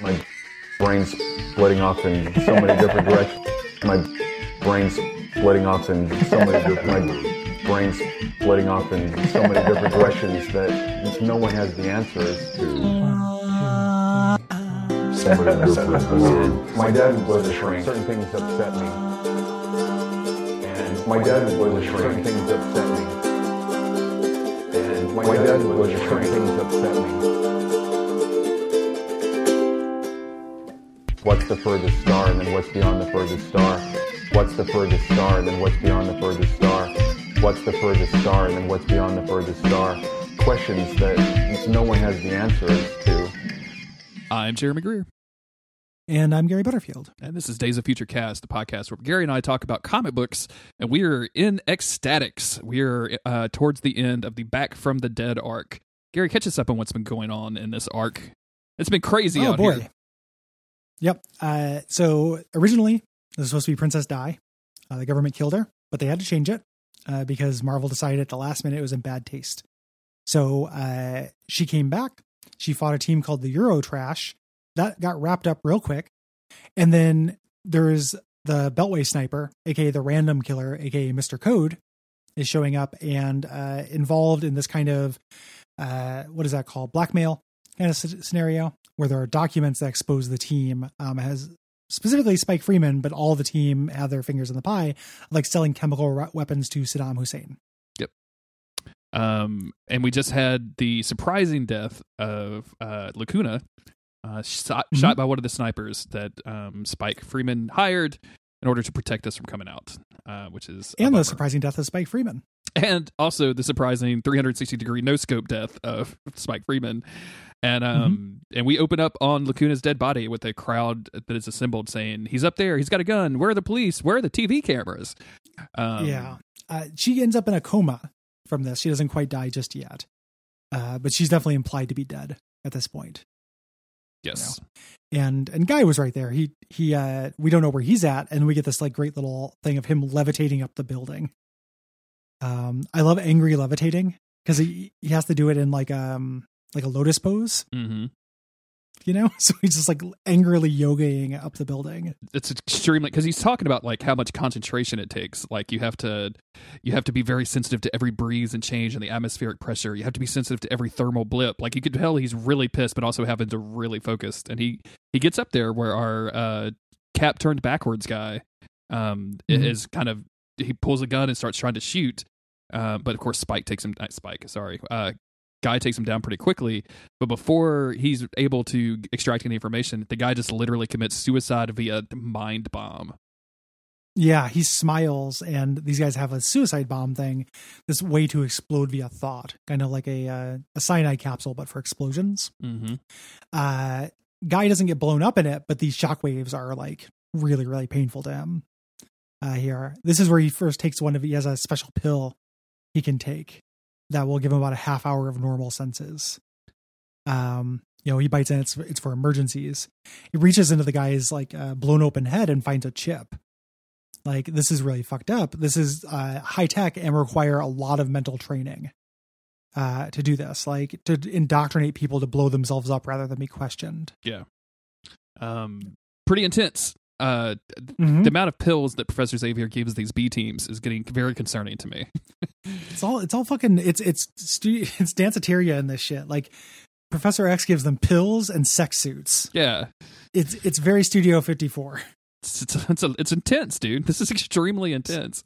My brain's splitting off in so many different directions. My brain's splitting off in so many different. My brain's splitting off in so many different directions that no one has the answers to. My dad was a shrink. Certain things upset me. And my dad was a shrink. Certain things upset me. And my dad was a shrink. Things upset me. What's the furthest star and then what's beyond the furthest star? What's the furthest star and then what's beyond the furthest star? What's the furthest star and then what's beyond the furthest star? Questions that no one has the answers to. I'm Jeremy Greer. And I'm Gary Butterfield. And this is Days of Future Cast, the podcast where Gary and I talk about comic books, and we are in X-Statix. We are uh, towards the end of the Back from the Dead arc. Gary, catch us up on what's been going on in this arc. It's been crazy oh, out boy. here. Yep. Uh, so originally, this was supposed to be Princess Di. Uh, the government killed her, but they had to change it uh, because Marvel decided at the last minute it was in bad taste. So uh, she came back. She fought a team called the Euro Trash. That got wrapped up real quick. And then there's the Beltway Sniper, aka the Random Killer, aka Mr. Code, is showing up and uh, involved in this kind of uh, what is that called? Blackmail kind of scenario where there are documents that expose the team um, has specifically Spike Freeman, but all the team have their fingers in the pie, like selling chemical weapons to Saddam Hussein. Yep. Um, and we just had the surprising death of uh, Lacuna, uh, shot, Mm-hmm. shot by one of the snipers that um, Spike Freeman hired in order to protect us from coming out, uh, which is And the surprising death of Spike Freeman. And also the surprising 360 degree no scope death of Spike Freeman. And um and we open up on Lacuna's dead body with a crowd that is assembled saying, He's up there, he's got a gun, where are the police? Where are the TV cameras? Um yeah. Uh, she ends up in a coma from this. She doesn't quite die just yet. Uh, but she's definitely implied to be dead at this point. Yes. and and guy was right there he he uh we don't know where he's at and we get this like great little thing of him levitating up the building um i love angry levitating because he he has to do it in like um like a lotus pose hmm you know so he's just like angrily yogaing up the building It's extremely because he's talking about like how much concentration it takes. Like you have to, you have to be very sensitive to every breeze and change in the atmospheric pressure. You have to be sensitive to every thermal blip. Like you could tell he's really pissed, but also having to really focused. And he he gets up there where our uh, cap turned backwards guy um Mhm. is kind of he pulls a gun and starts trying to shoot. Uh, but of course, Spike takes him. Not Spike, sorry. Uh, guy takes him down pretty quickly. But before he's able to extract any information, the guy just literally commits suicide via mind bomb. yeah he smiles and these guys have a suicide bomb thing this way to explode via thought kind of like a uh, a cyanide capsule but for explosions Mm-hmm. uh guy doesn't get blown up in it but these shockwaves are like really really painful to him uh here. This is where he first takes one of he has a special pill he can take that will give him about a half hour of normal senses. Um you know he bites in it's it's for emergencies. He reaches into the guy's like uh, blown open head and finds a chip. Like this is really fucked up. This is uh high tech and require a lot of mental training uh to do this like to indoctrinate people to blow themselves up rather than be questioned. Yeah. Um, pretty intense. Uh, Mhm. the amount of pills that Professor Xavier gives these B teams is getting very concerning to me. it's all it's all fucking it's it's stu- it's danceteria in this shit like professor x gives them pills and sex suits yeah, it's it's very studio 54 it's it's it's, a, it's intense, dude. This is extremely intense.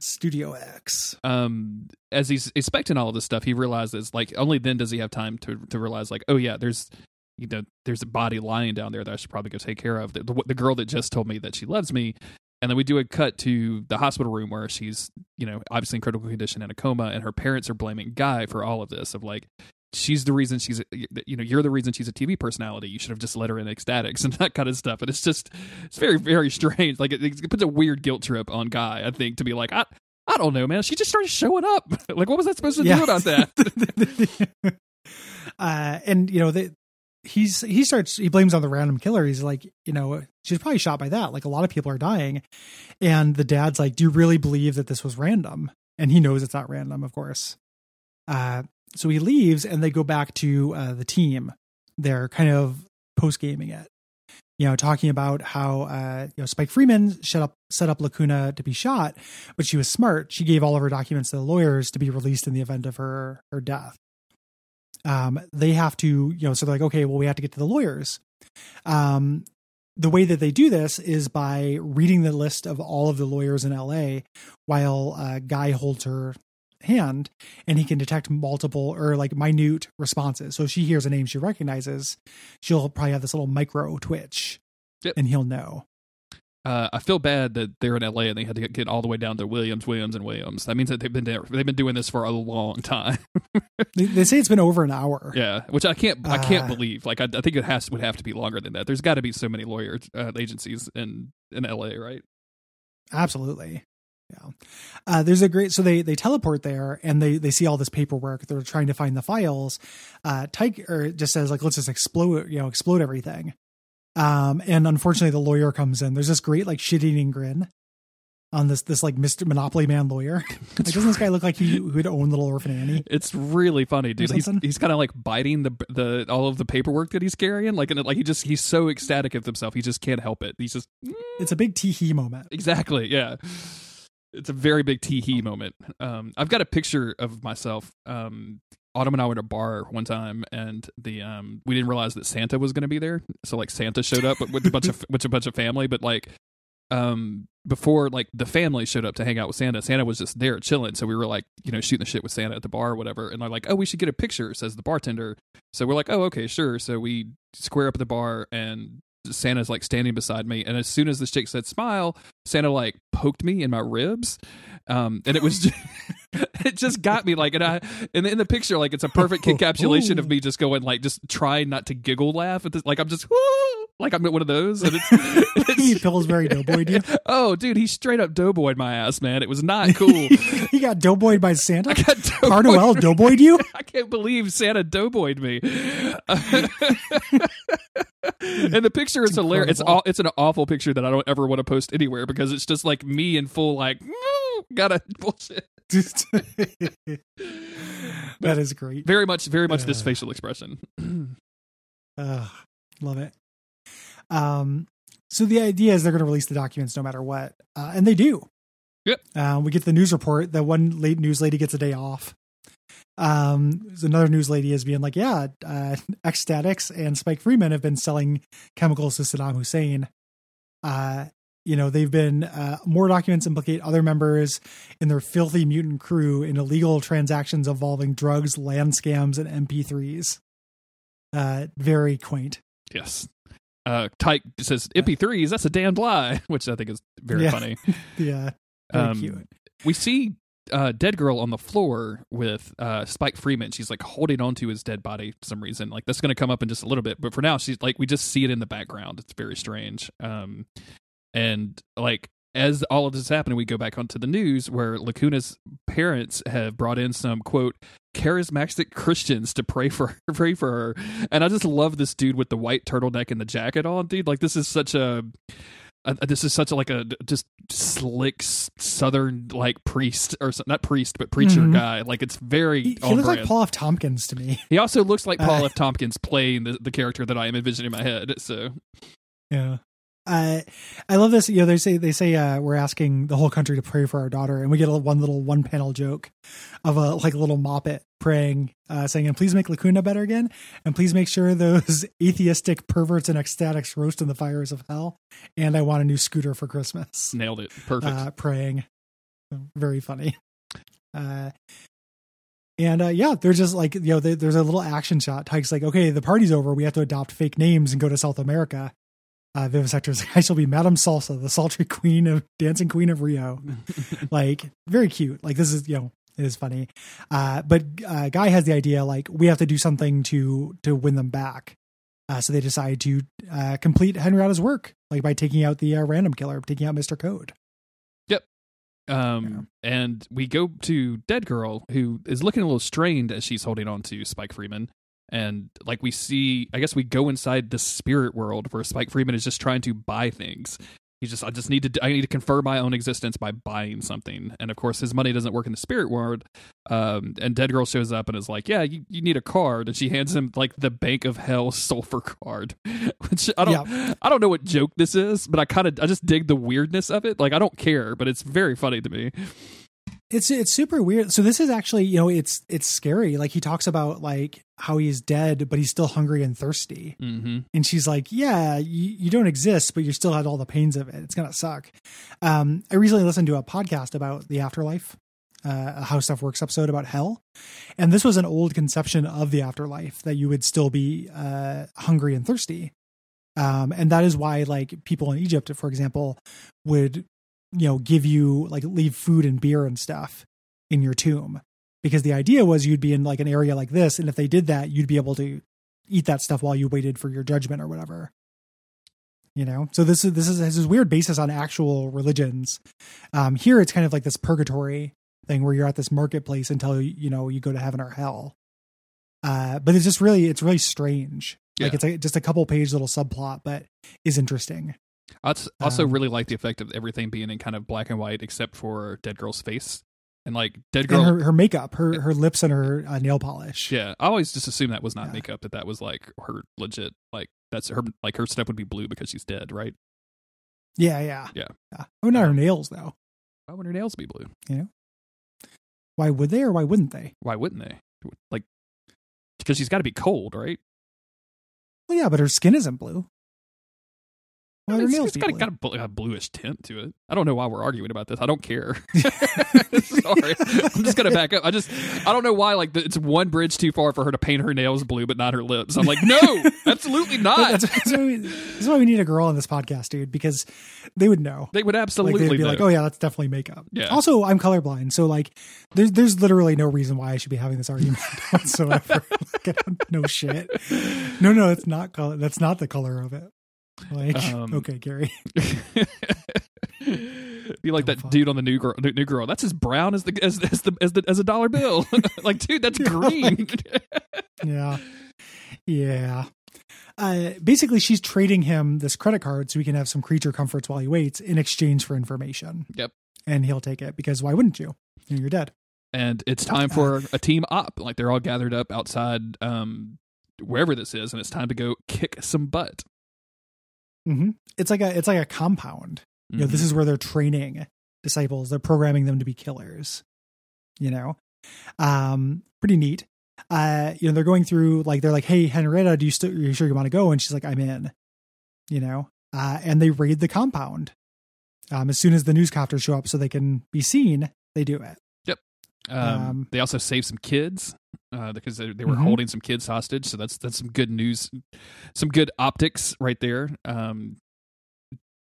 studio x um as he's expecting all of this stuff he realizes like only then does he have time to to realize like oh yeah there's you know there's a body lying down there that i should probably go take care of the, the, the girl that just told me that she loves me and then we do a cut to the hospital room where she's you know obviously in critical condition and a coma and her parents are blaming guy for all of this of like she's the reason she's you know you're the reason she's a tv personality you should have just let her in X-Statix and that kind of stuff and it's just it's very very strange like it, it puts a weird guilt trip on guy i think to be like i I don't know, man. She just started showing up. like, what was I supposed to Yeah. do about that? uh and you know they he's he starts he blames on the random killer he's like you know she's probably shot by that like a lot of people are dying and the dad's like do you really believe that this was random and he knows it's not random of course uh so he leaves and they go back to uh the team they're kind of post gaming it. You know, talking about how uh, you know Spike Freeman set up set up Lacuna to be shot, but she was smart. She gave all of her documents to the lawyers to be released in the event of her her death. Um, they have to, you know, so they're like, okay, well, we have to get to the lawyers. Um, the way that they do this is by reading the list of all of the lawyers in LA while uh, Guy holds her hand and he can detect multiple or like minute responses. So if she hears a name she recognizes, she'll probably have this little micro twitch Yep. and he'll know. Uh, I feel bad that they're in LA and they had to get all the way down to Williams, Williams, and Williams. That means that they've been there, they've been doing this for a long time. They, they say it's been over an hour. yeah, which I can't I can't Uh. believe. Like I, I think it has would have to be longer than that. There's got to be so many lawyer uh, agencies in in LA, right? Absolutely. Yeah. Uh, there's a great, so they, they teleport there and they, they see all this paperwork. They're trying to find the files. Uh, Tiger just says like, let's just explode, you know, explode everything. Um, and unfortunately the lawyer comes in. There's this great like shit eating grin on this, this like Mr. Monopoly man lawyer. Like, doesn't this guy look like he would own Little Orphan Annie? It's really funny, dude. He's he's kind of like biting the the all of the paperwork that he's carrying, like and it, like he just he's so ecstatic with himself, he just can't help it. He's just It's a big tee hee moment. exactly, yeah. It's a very big tee hee moment. Um, I've got a picture of myself. Um, Autumn and I were at a bar one time, and the um, we didn't realize that Santa was going to be there. So like Santa showed up with a bunch of with a bunch of family, but like um before like the family showed up to hang out with Santa, Santa was just there chilling. So we were like, you know, shooting the shit with Santa at the bar or whatever. And they're like, oh, we should get a picture, says the bartender. So we're like, oh, okay, sure. So we square up at the bar and Santa's like standing beside me. And as soon as this chick said smile, Santa like poked me in my ribs. Um, and it was just, it just got me like, and I, and in the picture, like it's a perfect encapsulation of me just going like, just trying not to giggle laugh at this. Like I'm just, Woo! Like I'm at one of those. And it's, he it's Pillsbury doughboyed you. Oh, dude, he straight up doughboyed my ass, man. It was not cool. he got doughboyed by Santa. I got doughboyed. Carnoel doughboyed you? I can't believe Santa doughboyed me. and the picture is hilarious. It's all, it's an awful picture that I don't ever want to post anywhere because it's just like me in full like gotta bullshit. that is great. Very much, very much this Uh. facial expression. Ugh, love it. Um, so the idea is they're going to release the documents no matter what, uh, and they do. Yep. Uh, we get the news report that one late news lady gets a day off. Um, another news lady is being like, "Yeah, uh, X-Statix and Spike Freeman have been selling chemicals to Saddam Hussein. Uh, you know, they've been uh, more documents implicate other members in their filthy mutant crew in illegal transactions involving drugs, land scams, and MP3s. Uh, very quaint. yes. Uh, Tike says MP3s. That's a damned lie, which I think is very Yeah. funny. Yeah, very Um, cute. we see uh, dead girl on the floor with uh, Spike Freeman. She's like holding onto his dead body for some reason. Like that's going to come up in just a little bit, but for now, she's like we just see it in the background. It's very strange. Um, and like as all of this is happening, we go back onto the news where Lacuna's parents have brought in some quote charismatic Christians to pray for her, pray for her. And I just love this dude with the white turtleneck and the jacket on, dude. Like this is such a uh, this is such a, like a just slick southern like priest or not priest but preacher Mhm. guy. Like it's very He, he looks like. Paul F. Tompkins to me. He also looks like Paul Uh, F. Tompkins playing the, the character that I am envisioning in my head. So Yeah. Uh, I love this. You know, they say they say uh, we're asking the whole country to pray for our daughter, and we get a one little one panel joke of a like a little moppet praying, uh, saying, "And please make Lacuna better again, and please make sure those atheistic perverts and X-Statix roast in the fires of hell." And I want a new scooter for Christmas. nailed it. Perfect. uh, praying. Very funny. Uh, and uh, yeah, they're just like you know, they, there's a little action shot. Tike's like, okay, the party's over. We have to adopt fake names and go to South America. Uh, Vivisector's like, I shall be Madame Salsa, the sultry queen of dancing queen of Rio. like very cute. Like this is you know it is funny. Uh, but uh, Guy has the idea like we have to do something to to win them back. Uh, so they decide to uh, complete Henrietta's work, like by taking out the uh, random killer, taking out Mister Code. Yep. Um, and we go to Dead Girl, who is looking a little strained as she's holding on to Spike Freeman. And like we see, I guess we go inside the spirit world where Spike Freeman is just trying to buy things. He's just I just need to I need to confirm my own existence by buying something. And of course his money doesn't work in the spirit world. Um, and Dead Girl shows up and is like, "Yeah, you, you need a card." And she hands him like the Bank of Hell sulfur card. Which I don't I don't know what joke this is, but I kind of I just dig the weirdness of it. Like I don't care, but it's very funny to me. It's it's super weird. So this is actually, you know, it's it's scary. Like he talks about like how he's dead, but he's still hungry and thirsty. Mm-hmm. And she's like, "Yeah, you, you don't exist, but you still had all the pains of it. It's gonna suck." Um, I recently listened to a podcast about the afterlife, uh, a How Stuff Works episode about hell, and this was an old conception of the afterlife that you would still be uh, hungry and thirsty. Um, and that is why, like people in Egypt, for example, would you know give you like leave food and beer and stuff in your tomb. Because the idea was you'd be in like an area like this and if they did that you'd be able to eat that stuff while you waited for your judgment or whatever. You know? So this is this is has this weird basis on actual religions. Um here it's kind of like this purgatory thing where you're at this marketplace until you know you go to heaven or hell. Uh but it's just really it's really strange. Like it's a, just a couple page little subplot but is interesting I also Um, really like the effect of everything being in kind of black and white, except for Dead Girl's face and like Dead Girl. her, her makeup her her lips and her uh, nail polish yeah, I always just assumed that was not Yeah. makeup; that that was like her legit. Like that's her. Like her stuff would be blue because she's dead, right? yeah yeah Yeah. yeah oh not her nails though Why would her nails be blue? You know, why would they or why wouldn't they Why wouldn't they? Like because she's got to be cold, right? well yeah but her skin isn't blue I mean, nails got, got a, bl- a bluish tint to it. I don't know why we're arguing about this. I don't care. Sorry, I'm just gonna back up. I just I don't know why. Like the, it's one bridge too far for her to paint her nails blue, but not her lips. I'm like, no, absolutely not. that's, that's, why we, that's why we need a girl on this podcast, dude, because they would know. they would Like absolutely they'd be know. like, "Oh yeah, that's definitely makeup." Yeah. Also, I'm colorblind, so like, there's there's literally no reason why I should be having this argument whatsoever. like, I shit. No, no, it's not color. That's not the color of it. Like, Um, okay, Gary. Be like Oh, that fuck. dude on the new girl. New, girl. That's as brown as the as, as the as the as a dollar bill. like, dude, that's Yeah, green. yeah yeah uh basically she's trading him this credit card so he can have some creature comforts while he waits in exchange for information Yep. and he'll take it because why wouldn't you you're dead and it's time for a team op. Like they're all gathered up outside um wherever this is, and it's time to go kick some butt. Hmm it's like a it's like a compound. You know this is where they're training disciples. They're programming them to be killers you know? Um pretty neat. Uh you know they're going through like they're like hey henrietta do you still are you sure you want to go? And she's like i'm in you know? Uh and they raid the compound. Um as soon as the newscopters show up so they can be seen they do it. Um, Um, they also save some kids uh, because they, they were Mhm. holding some kids hostage. So that's that's some good news, some good optics right there. Um,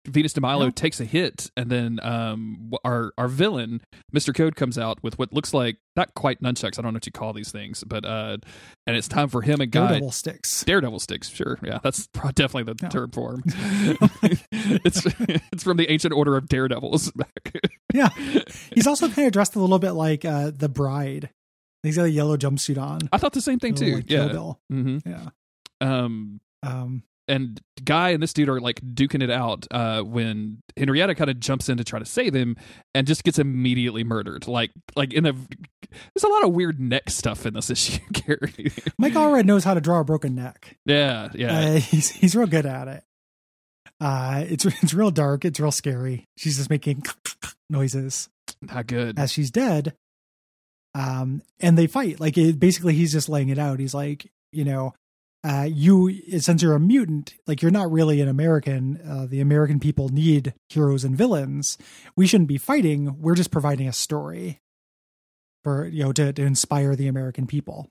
Venus Dee Milo Yeah. takes a hit, and then um, our our villain, Mister Code, comes out with what looks like not quite nunchucks. I don't know what you call these things, but uh, and it's time for him and Guy daredevil sticks Daredevil sticks, sure. Yeah, that's definitely the Yeah. term for him. it's it's from the ancient order of daredevils. yeah he's also kind of dressed a little bit like uh the bride he's got a yellow jumpsuit on I thought the same thing little too. like yeah. Bill. hmm yeah Um, um and Guy and this dude are like duking it out uh, when Henrietta kind of jumps in to try to save him and just gets immediately murdered. Like, like in a there's a lot of weird neck stuff in this issue, Gary. mike allred knows how to draw a broken neck yeah, yeah. Uh, he's he's real good at it. Uh, it's it's real dark. It's real scary. She's just making noises Not good. as she's dead. Um, and they fight. Like it, basically, he's just laying it out. He's like, you know, uh, you since you're a mutant, like you're not really an American. Uh, the American people need heroes and villains. We shouldn't be fighting. We're just providing a story for you know to to inspire the American people.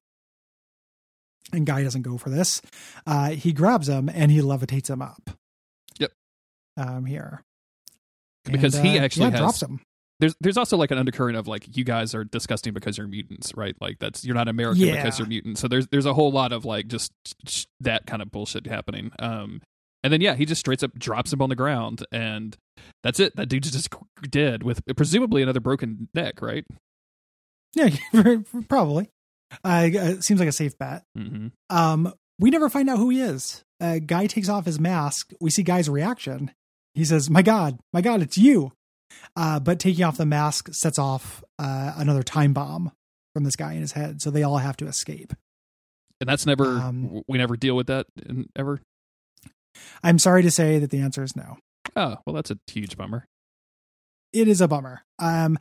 And Guy doesn't go for this. Uh, he grabs him and he levitates him up. Yep. Um, here Because And, he uh, actually yeah, has- drops him. There's there's also like an undercurrent of like you guys are disgusting because you're mutants, right? Like that's you're not American Yeah. because you're mutant. So there's there's a whole lot of like just sh- that kind of bullshit happening. Um, and then yeah, he just straight up drops him on the ground, and that's it. That dude's just dead with presumably another broken neck, right? Yeah, probably. Uh, it seems like a safe bet. Mm-hmm. Um, we never find out who he is. Uh, guy takes off his mask. We see Guy's reaction. he says, "My God, my God, it's you!" Uh, but taking off the mask sets off uh, another time bomb from this guy in his head, so they all have to escape. And that's never Um, we never deal with that in, ever. I'm sorry to say that the answer is no. Oh well, that's a huge bummer. It is a bummer. Um,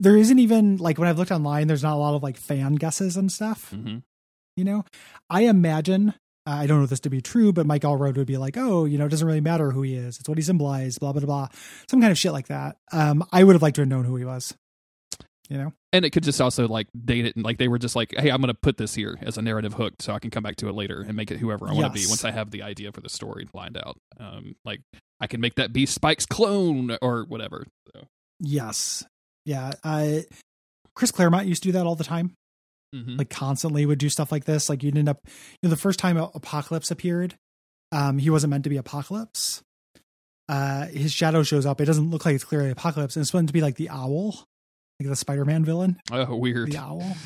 there isn't even like when I've looked online, there's not a lot of like fan guesses and stuff. hmm You know, I imagine. I don't know this to be true, but Mike Allred would be like, "Oh, you know, it doesn't really matter who he is; it's what he symbolizes." Blah blah blah, some kind of shit like that. Um, I would have liked to have known who he was. You know, And it could just also like date it and like they were just like, hey, I'm going to put this here as a narrative hook so I can come back to it later and make it whoever I want to be once I have the idea for the story lined out. Um, like I can make that be Spike's clone or whatever. So, yes, yeah. I, Chris Claremont used to do that all the time. Mhm. like constantly would do stuff like this. Like you'd end up, you know, the first time Apocalypse appeared, um, he wasn't meant to be Apocalypse. Uh, his shadow shows up. It doesn't look like it's clearly Apocalypse, and it's meant to be like the owl, like the Spider-Man villain, oh, weird. the owl.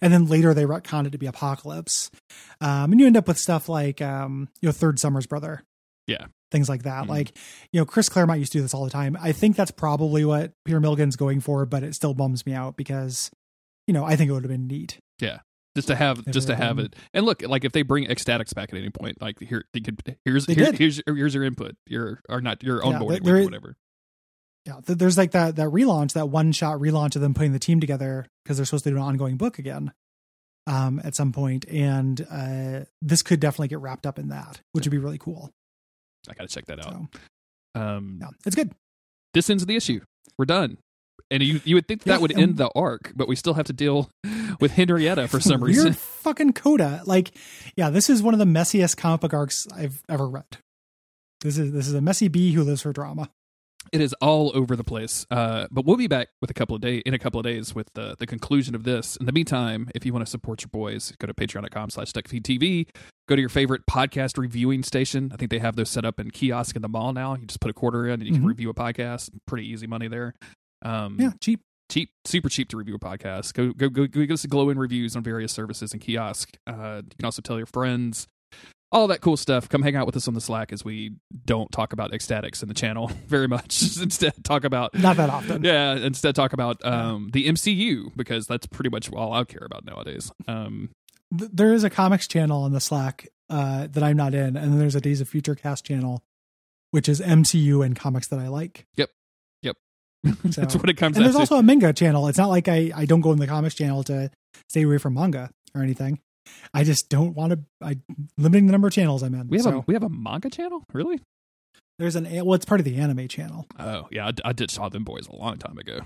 And then later they retconned it to be Apocalypse. Um, and you end up with stuff like, um, you know, Third Summer's brother. Yeah. Things like that. Mhm. Like, you know, Chris Claremont used to do this all the time. I think that's probably what Peter Milligan's going for, but it still bums me out because, you know, I think it would have been neat. Just to have just to have it. And look like if they bring X-Statix back at any point like here they could here's They here, here's here's your input your or not your Yeah, onboarding with whatever. Yeah, there's like that that relaunch, that one shot relaunch of them putting the team together because they're supposed to do an ongoing book again um, at some point, and uh, this could definitely get wrapped up in that, which would be really cool. i gotta check that out. So um yeah, it's good. this ends the issue. We're done and you you would think that Yeah, would end the arc but we still have to deal with henrietta for some reason fucking coda. Like, yeah, this is one of the messiest comic book arcs I've ever read. This is this is a messy bee who lives for drama. it is all over the place uh but we'll be back with a couple of days in a couple of days with the the conclusion of this in the meantime if you want to support your boys go to patreon.com slash tv go to your favorite podcast reviewing station i think they have those set up in kiosk in the mall now you just put a quarter in and you can Mhm. review a podcast pretty easy money there um Yeah, cheap. cheap, super cheap to review a podcast. Go go go, go give us glow in reviews on various services and kiosk. Uh, you can also tell your friends, all that cool stuff. Come hang out with us on the Slack as we don't talk about X-Statix in the channel very much. instead, talk about Not that often. yeah. Instead, talk about um, the MCU because that's pretty much all I care about nowadays. Um, there is a comics channel on the Slack uh, that I'm not in, and then there's a Days of Future Cast channel, which is MCU and comics that I like. that's what it comes And there's to. also a manga channel. It's not like I, I don't go in the comics channel to stay away from manga or anything. I just don't want to. I limiting the number of channels I'm in. we have so a we have a manga channel, really? there's an well, it's part of the anime channel. Oh yeah, I, I did saw them boys a long time ago.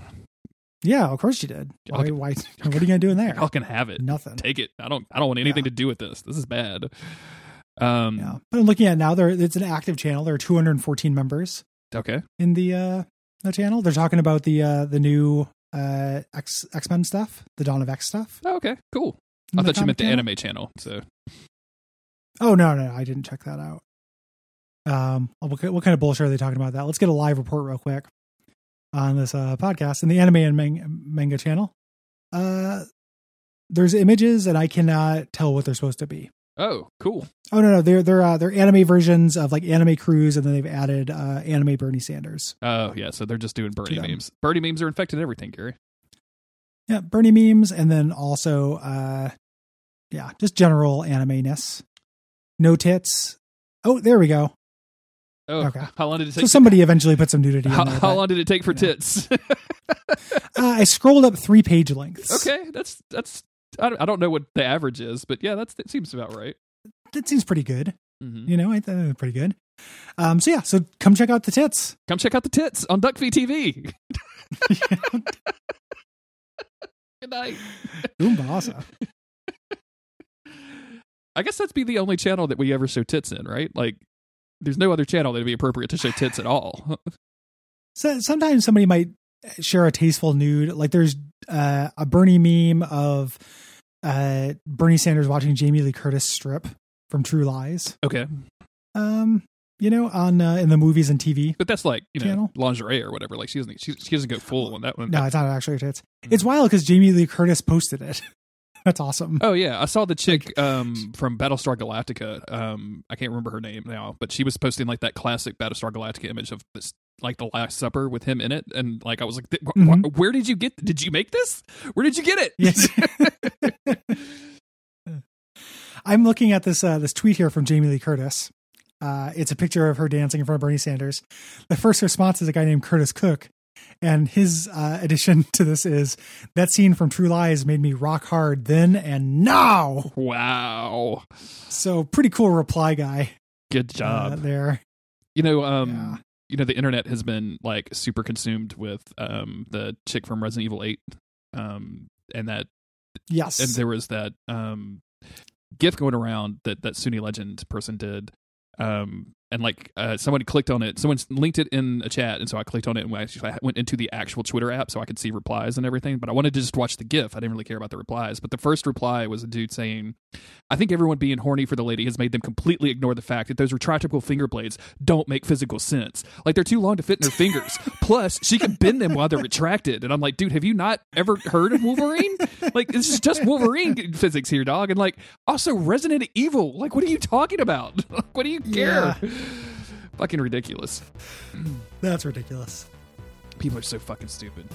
Yeah, of course you did. Why? can- why what are you gonna do in there? Y'all can have it. Nothing. Take it. I don't. I don't want anything Yeah. to do with this. This is bad. Um. Yeah, but I'm looking at now. There, it's an active channel. There are 214 members Okay. in the uh the channel. They're talking about the uh the new uh X X Men stuff, the Dawn of X stuff. Oh, okay. Cool. I thought you meant the channel. anime channel. So Oh no, no, I didn't check that out. Um, what, what kind of bullshit are they talking about? That let's get a live report real quick on this uh, podcast in the anime and man- manga channel. Uh, there's images and I cannot tell what they're supposed to be. Oh, cool. Oh no, no, they're they're uh, they're anime versions of like anime cruise, and then they've added uh, anime Bernie Sanders. Oh yeah. So they're just doing Bernie memes. Bernie memes are infected everything, Gary. Yeah, Bernie memes, and then also, uh, yeah, just general anime ness. No tits. Oh, there we go. Oh, Okay. how long did it take? So somebody eventually put some nudity. how, in there, how but, long did it take for know. tits? uh, I scrolled up three page lengths. okay, that's that's. I don't, I don't know what the average is, but yeah, that's that seems about right. that seems pretty good. hmm You know, I think it's pretty good. Um, so yeah, so come check out the tits. Come check out the tits on Duckfeed TV. Good night. Umbasa. I guess that's be the only channel that we ever show tits in, right? Like, there's no other channel that'd be appropriate to show tits at all. So sometimes somebody might share a tasteful nude. Like there's uh, a Bernie meme of uh, Bernie Sanders watching Jamie Lee Curtis strip from True Lies. okay, Um, you know, on uh, in the movies and TV. but that's like you know lingerie or whatever. Like she doesn't she, she doesn't go full on that one. No, it's not actually tits. It's wild because Jamie Lee Curtis posted it. That's awesome. Oh yeah, I saw the chick um, from Battlestar Galactica. Um, I can't remember her name now, but she was posting like that classic Battlestar Galactica image of this, like the Last Supper with him in it, and like I was like, wh- Mhm. wh- where did you get? Did you make this? Where did you get it? Yes. I'm looking at this uh, this tweet here from Jamie Lee Curtis. Uh, it's a picture of her dancing in front of Bernie Sanders. The first response is a guy named Curtis Cook, and his uh, addition to this is that scene from True Lies made me rock hard then and now. wow, So pretty cool reply guy good uh, job. there. you know, um, Yeah. You know, the internet has been like super consumed with um the chick from Resident Evil Eight, um, and that Yes. and there was that um gif going around that that Sunni legend person did um and like uh, someone clicked on it. Someone linked it in a chat and so i clicked on it and actually I went into the actual twitter app so i could see replies and everything but i wanted to just watch the gif. I didn't really care about the replies but the first reply was a dude saying i think everyone being horny for the lady has made them completely ignore the fact that those retractable finger blades don't make physical sense. Like they're too long to fit in her fingers. Plus she can bend them while they're retracted. And i'm like dude have you not ever heard of wolverine? Like this is just wolverine physics here dog. And like also resident evil. Like what are you talking about? What do you care fucking ridiculous That's ridiculous. people are so fucking stupid